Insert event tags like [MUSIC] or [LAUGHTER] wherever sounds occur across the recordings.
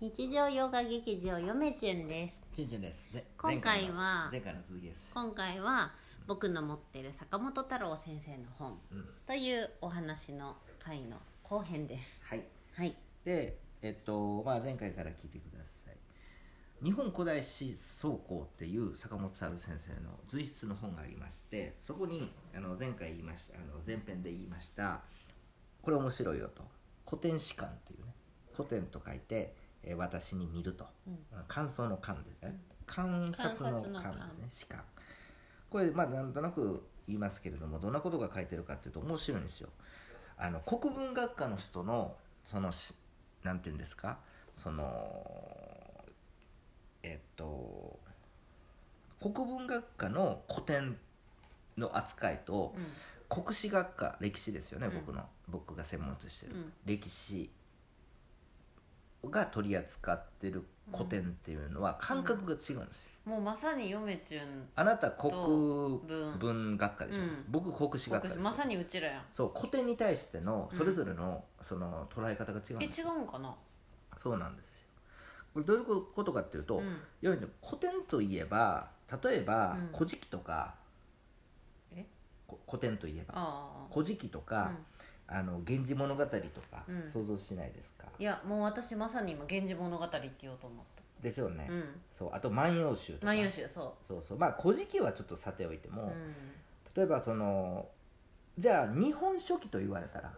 日常洋画劇場よめちゅんです。ちんちんです。ぜ今回は前回の前回の続きです。今回は僕の持ってる坂本太郎先生の本うん。というお話の回の後編です。はい。はい。でえっとまあ前回から聞いてください。日本古代史総考っていう坂本太郎先生の随筆の本がありましてそこにあの前回言いましたあの前編で言いましたこれ面白いよと。古典史観っていうね。古典と書いて、えー私に見ると、うん。感想の観ですね、観察の観察の観観ですね。史観。これまあなんとなく言いますけれどもどんなことが書いてるかっていうと面白いんですよ。あの国文学科の人のそのしなんていうんですか？そのえっと国文学科の古典の扱いと、うん。国史学科歴史ですよね、うん。僕の僕が専門としてる、うん。歴史が取り扱ってる古典っていうのは感覚が違うんですよ、もうまさによめちゅんあなた国文文学科でしょ、うん。僕国史学科ですよ。まさにうちらやん。そう古典に対してのそれぞれの,、その捉え方が違うんえです違うんかな？そうなんですよ。これどういうことかっていうと、うん。いわゆる古典といえば例えばうん「古事記」とか、古典といえばあ「古事記」とあ、か、あの源氏物語」とか、うん。想像しないですか？いやもう私まさに今「源氏物語」って言おうと思っでしょうね、たうん。そうあと「万葉集」とか。万葉集そそうそう。まあ「古事記」はちょっとさておいてう、も、うん、例えばそのじゃあ「日本書紀」と言われたら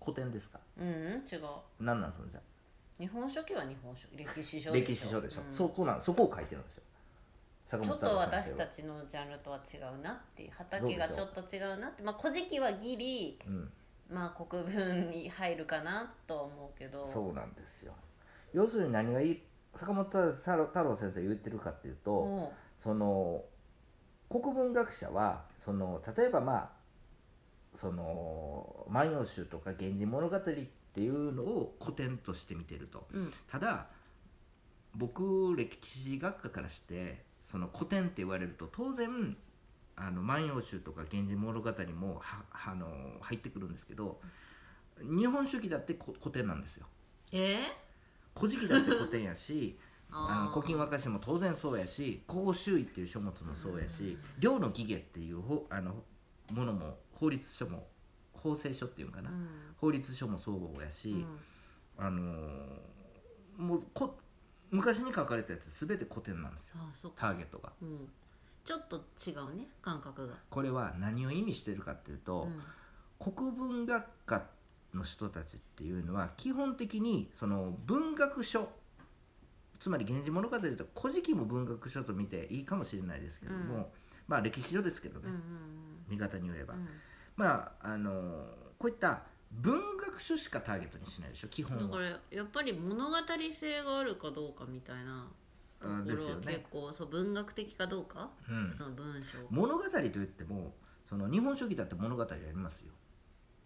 古典ですか？うん、違う。何なんそのじゃあ？日本書紀は日本書歴史書歴史書でしょ、うん。そこなんそこを書いてるんですよ。坂ちょっと私たちのジャンルとは違うなっていう。畑がちょっと違うなって。まあ古事記はギリうんまあ国分に入るかなとは思うけど。そうなんですよ。要するに何がいい坂本太郎先生が言ってるかっていうと、もその国文学者はその例えばまあその「万葉集」とか「源氏物語」っていうのを古典として見てると。う、うん、ただ僕歴史学科からしてその古典って言われると当然「あの万葉集」とか「源氏物語もは」あの入ってくるんですけど日本書紀だってこ古典なんですよ。え？古事記だって古典やし [LAUGHS] ー、あの古今和歌集も当然そうやし甲州医っていう書物もそうやし両の儀下っていうほあのものも法律書も法制書っていうんかな、うん。法律書もそうやし、うん。あのーもうこ昔に書かれたやつ全て古典なんですよ。ターゲットが。うん、ちょっと違うね感覚が、これは何を意味してるかっていうと、国文学科の人たちっていうのは基本的にその文学書つまり「源氏物語」と「古事記」も文学書と見ていいかもしれないですけれども、うん。まあ歴史書ですけどね、うんうん見方によれば、うんうん。まああのこういった文学書しかターゲットにしないでしょ基本は。だからやっぱり物語性があるかどうかみたいなところは結構そう文学的かどうか、うん。その文章。物語といってもその日本書紀だって物語ありますよ。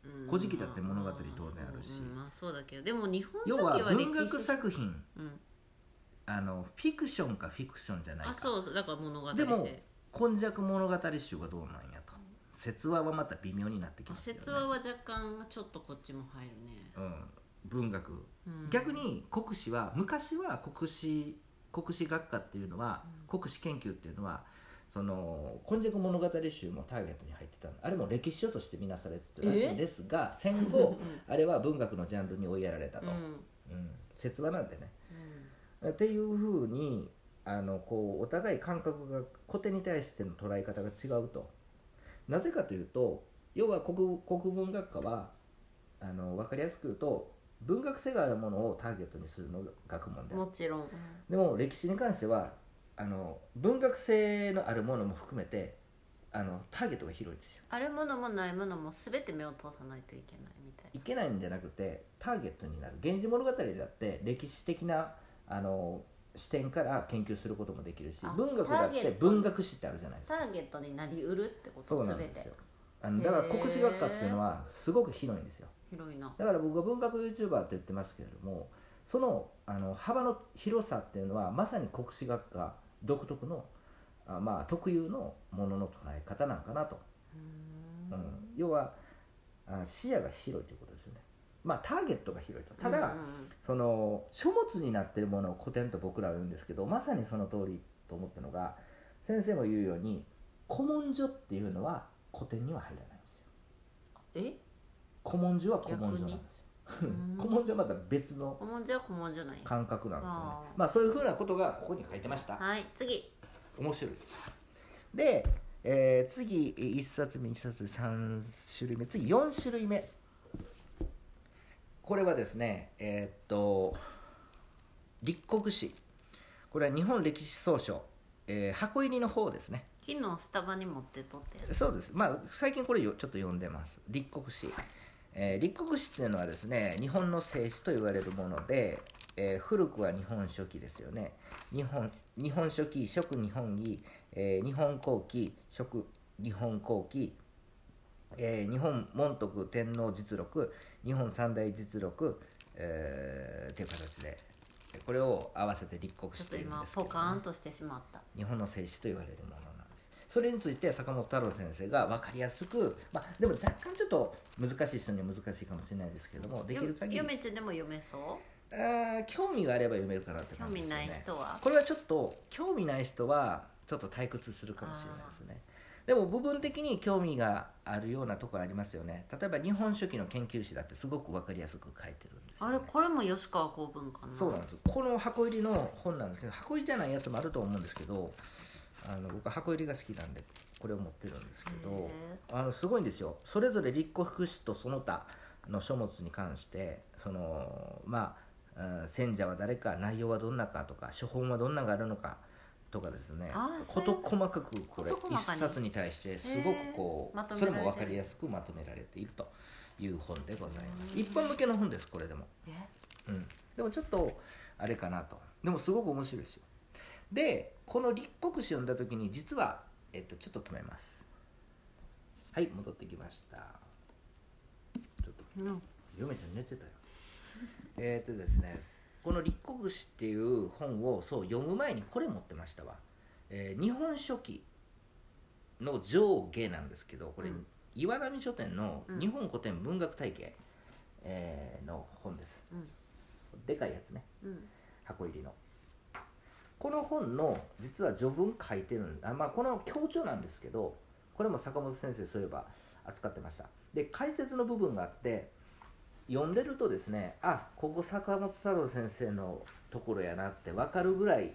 うん古事記だって物語当然あるし。まあそうだけどでも日本要書紀は歴史。は文学作品。うん、あのフィクションかフィクションじゃないか。あそうそうだから物語性でも今昔物語集がどうなんやと。説話はまた微妙になってきあますよね。説話は若干ちょっとこっちも入るね、うん、文学、うん。逆に国史は昔は国史国史学科っていうのは、国史研究っていうのはその今昔物語集もターゲットに入ってたの。あれも歴史書として見なされてたらしいんですが戦後あれは文学のジャンルに追いやられたと、うん。うん。説話なんてね。うん。っていうふうにあのこうお互い感覚が古典に対しての捉え方が違うと。なぜかというと要は国国文学科はあの分かりやすく言うと文学性があるものをターゲットにするのが学問でもちろん、でも歴史に関してはあの文学性のあるものも含めてあのターゲットが広いんですよ。あるものもないものも全て目を通さないといけないみたいいけないんじゃなくてターゲットになる「源氏物語」だって歴史的なあの視点から研究することもできるしあ文学だって文学史ってあるじゃないですか。なターゲットになりうるってことそうなんですよ。あのだから国史学科っていうのはすごく広いんですよ広いな。だから僕は文学 YouTuber って言ってますけれどもそのあの幅の広さっていうのはまさに国史学科独特のあまあ特有のものの捉え方なんかなと、うん。ん。要はあ視野が広いということですよね。まあターゲットが広いと。ただ、その書物になってるものを古典と僕らは言うんですけどまさにその通りと思ったのが先生も言うように古文書っていうのは古典には入らないんですよ。え？古文書は古文書なんです。ようん古文書はまた別の古文書は古文書なんや。感覚なんですよね。まあそういうふうなことがここに書いてました。はい次。面白い。で、えー次1冊目2冊目3種類目次4種類目。これはですねえーっと立国史。これは日本歴史総書、えー箱入りの方ですね。昨日スタバに持ってとってそうです。まあ最近これよちょっと読んでます。立国史、えー立国史っていうのはですね日本の聖史と言われるもので、えー古くは日本書紀ですよね。日本日本書紀食日本義、えー日本後期食日本後期えー日本門徳天皇実録日本三大実録、えーっていう形でこれを合わせて立国史というんちょっと今ですけど、ポカーンとしてしまった。日本の聖史と言われるものそれについて坂本太郎先生が分かりやすく、まあ、でも若干ちょっと難しい人には難しいかもしれないですけどもできる限り。読めちゃんでも読めそう？あー興味があれば読めるかなって興味感じですよねない人は？これはちょっと興味ない人はちょっと退屈するかもしれないですね。でも部分的に興味があるようなところありますよね。例えば日本書紀の研究誌だってすごく分かりやすく書いてるんですよ、ね、あれこれも吉川公文かな？そうなんです。よこの箱入りの本なんですけど箱入りじゃないやつもあると思うんですけどあの僕は箱入りが好きなんでこれを持ってるんですけどへあのすごいんですよ。それぞれ立国史とその他の書物に関してそのまあ、うん選者は誰か内容はどんなかとか処方はどんなのがあるのかとかですね。事細かくこれ一冊に対してすごくこうそれも分かりやすくまとめられているという本でございます。うん。一般向けの本ですこれでも。え？うん、でもちょっとあれかなと。でもすごく面白いですよでこの立国史を読んだ時に実は、えっと、ちょっと止めます。はい戻ってきました。ちょっとうん嫁ちゃん寝てたよ。[LAUGHS] えっとですねこの立国史っていう本をそう読む前にこれ持ってましたわ、えー日本書紀の上下なんですけどこれ、うん。岩波書店のうん。日本古典文学体系、えーの本です。うん。でかいやつね。うん。箱入りのこの本の実は序文書いてるんあ、まあ、この強調なんですけどこれも坂本先生そういえば扱ってました。で解説の部分があって読んでるとですねあここ坂本太郎先生のところやなって分かるぐらい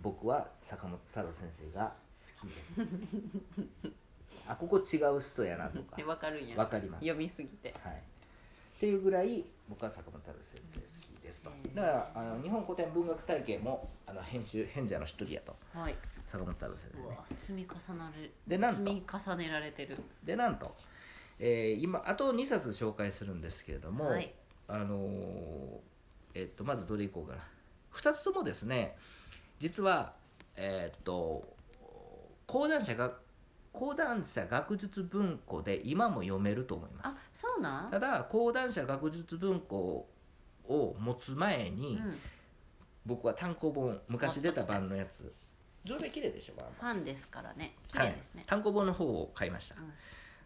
僕は坂本太郎先生が好きです。[LAUGHS] あここ違う人やなとかでわかるんや。分かります。読みすぎて。はい、っていうぐらい僕は坂本太郎先生好きですと。だからあの日本古典文学体系もあの編集編者の一人やとはい。坂本太郎先生ね。うわ積み重なるでなんと。積み重ねられてる。でなんと、えー今あと2冊紹介するんですけれども、はい。あのーえっとまずどれいこうかな。2つともですね実はえっと講談社が講談社学術文庫で今も読めると思います。あそうなん？ただ講談社学術文庫を持つ前に、うん。僕は単行本昔出た版のやつ。上面綺麗でしょファンですからね。綺麗ですね、単行本の方を買いました、うん。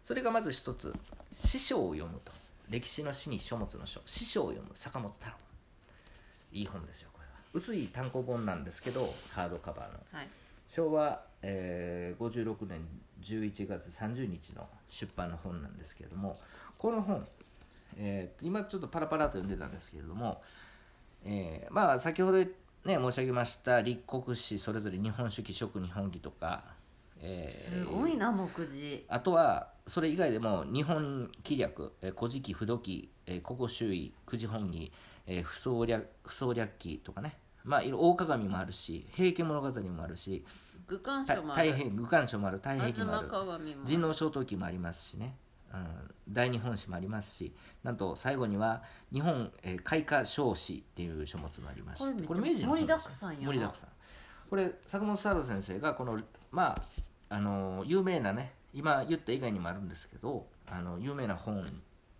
それがまず一つ師匠を読むと。歴史の史に書物の書。師匠を読む坂本太郎。いい本ですよこれは。薄い単行本なんですけどハードカバーの。はい。昭和、えー56年11月30日の出版の本なんですけれどもこの本、えーと今ちょっとパラパラと読んでたんですけれども、えーまあ先ほどね申し上げました立国史それぞれ日本書紀食日本紀とか、えーすごいな目次。あとはそれ以外でも日本紀略「えー古事記不土記」えー「古語周囲」「九時本義」えー「不総略不総略記」とかね。まあいろ大鏡もあるし「平家物語」もあるし愚感た書もある。太平愚感書もある太平記東もある。人王小陶記もありますしね、うん、大日本史もありますしなんと最後には日本、えー開化少子っていう書物もありましてこれめっちゃの盛りだくさんやな。盛りだくさん。これ坂本太郎先生がこのまああの有名なね今言った以外にもあるんですけどあの有名な本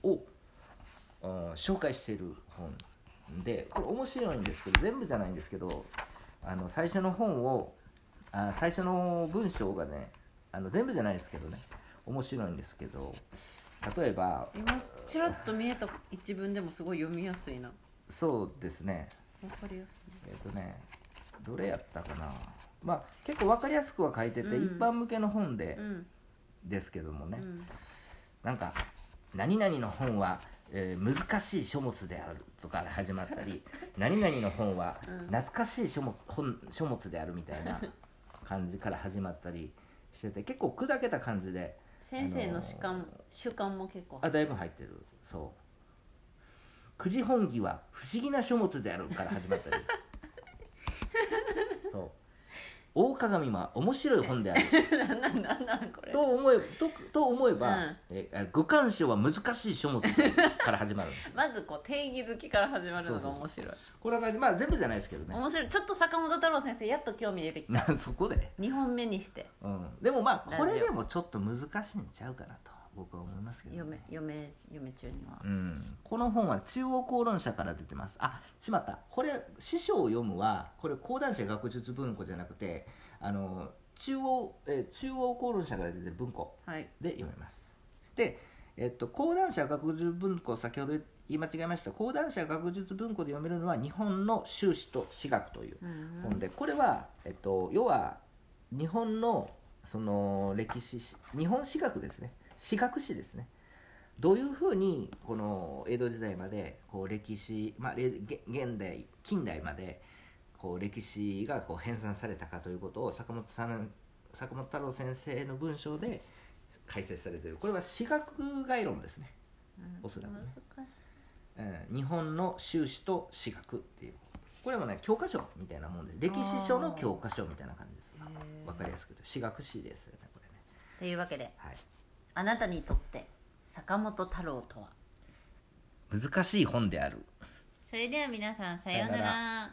を、うん紹介している本でこれ面白いんですけど全部じゃないんですけどあの最初の本をあ最初の文章がねあの全部じゃないですけどね面白いんですけど例えば今ちらっと見えた一文でもすごい読みやすいな。わそうですね。かりやすえっ、とねどれやったかな。まあ結構分かりやすくは書いてて、うん。一般向けの本でいうん。ですけどもね、うん。なんか「何々の本は、えー難しい書物である」とか始まったり「[LAUGHS] 何々の本はうん。懐かしい書物本書物である」みたいな感じから始まったりしてて結構砕けた感じで先生の主観主観も結構。あだいぶ入ってる。そう「くじ本義は不思議な書物である」から始まったりそう「大鏡は面白い本である」[LAUGHS] なんなんなんこれ。と思えとと思えば、うん。えあ愚感書は難しい書物から始まる。[LAUGHS] まずこう定義づきから始まるのが面白い。これはまあ全部じゃないですけどね。面白い。ちょっと坂本太郎先生やっと興味出てきた。なそこで、2本目にして。うん、でもまあこれでもちょっと難しいんちゃうかなと僕は思いますけど、嫁嫁嫁中には。うん、この本は中央公論社から出てます。あしまった。これ師匠を読むはこれ講談社学術文庫じゃなくてあの中央、えー中央公論社から出てる文庫はい。で読めます。で、えっと、講談社学術文庫先ほど言い間違えました。講談社学術文庫で読めるのは日本の修士と史学といううん。本でこれは、えっと、要は日本のその歴史史日本史学ですね史学史ですね。どういうふうにこの江戸時代までこう歴史、まあ、現代近代までこう歴史がこう編纂されたかということを坂本さん坂本太郎先生の文章で解説されている。これは史学概論ですね、うんおそらくね。うん日本の修士と史学っていう。これもね教科書みたいなもんで歴史書の教科書みたいな感じです。へー。わかりやすくて史学史ですよねこれね。というわけで。はいあなたにとって坂本太郎とは？難しい本である。それでは皆さんさようなさようなら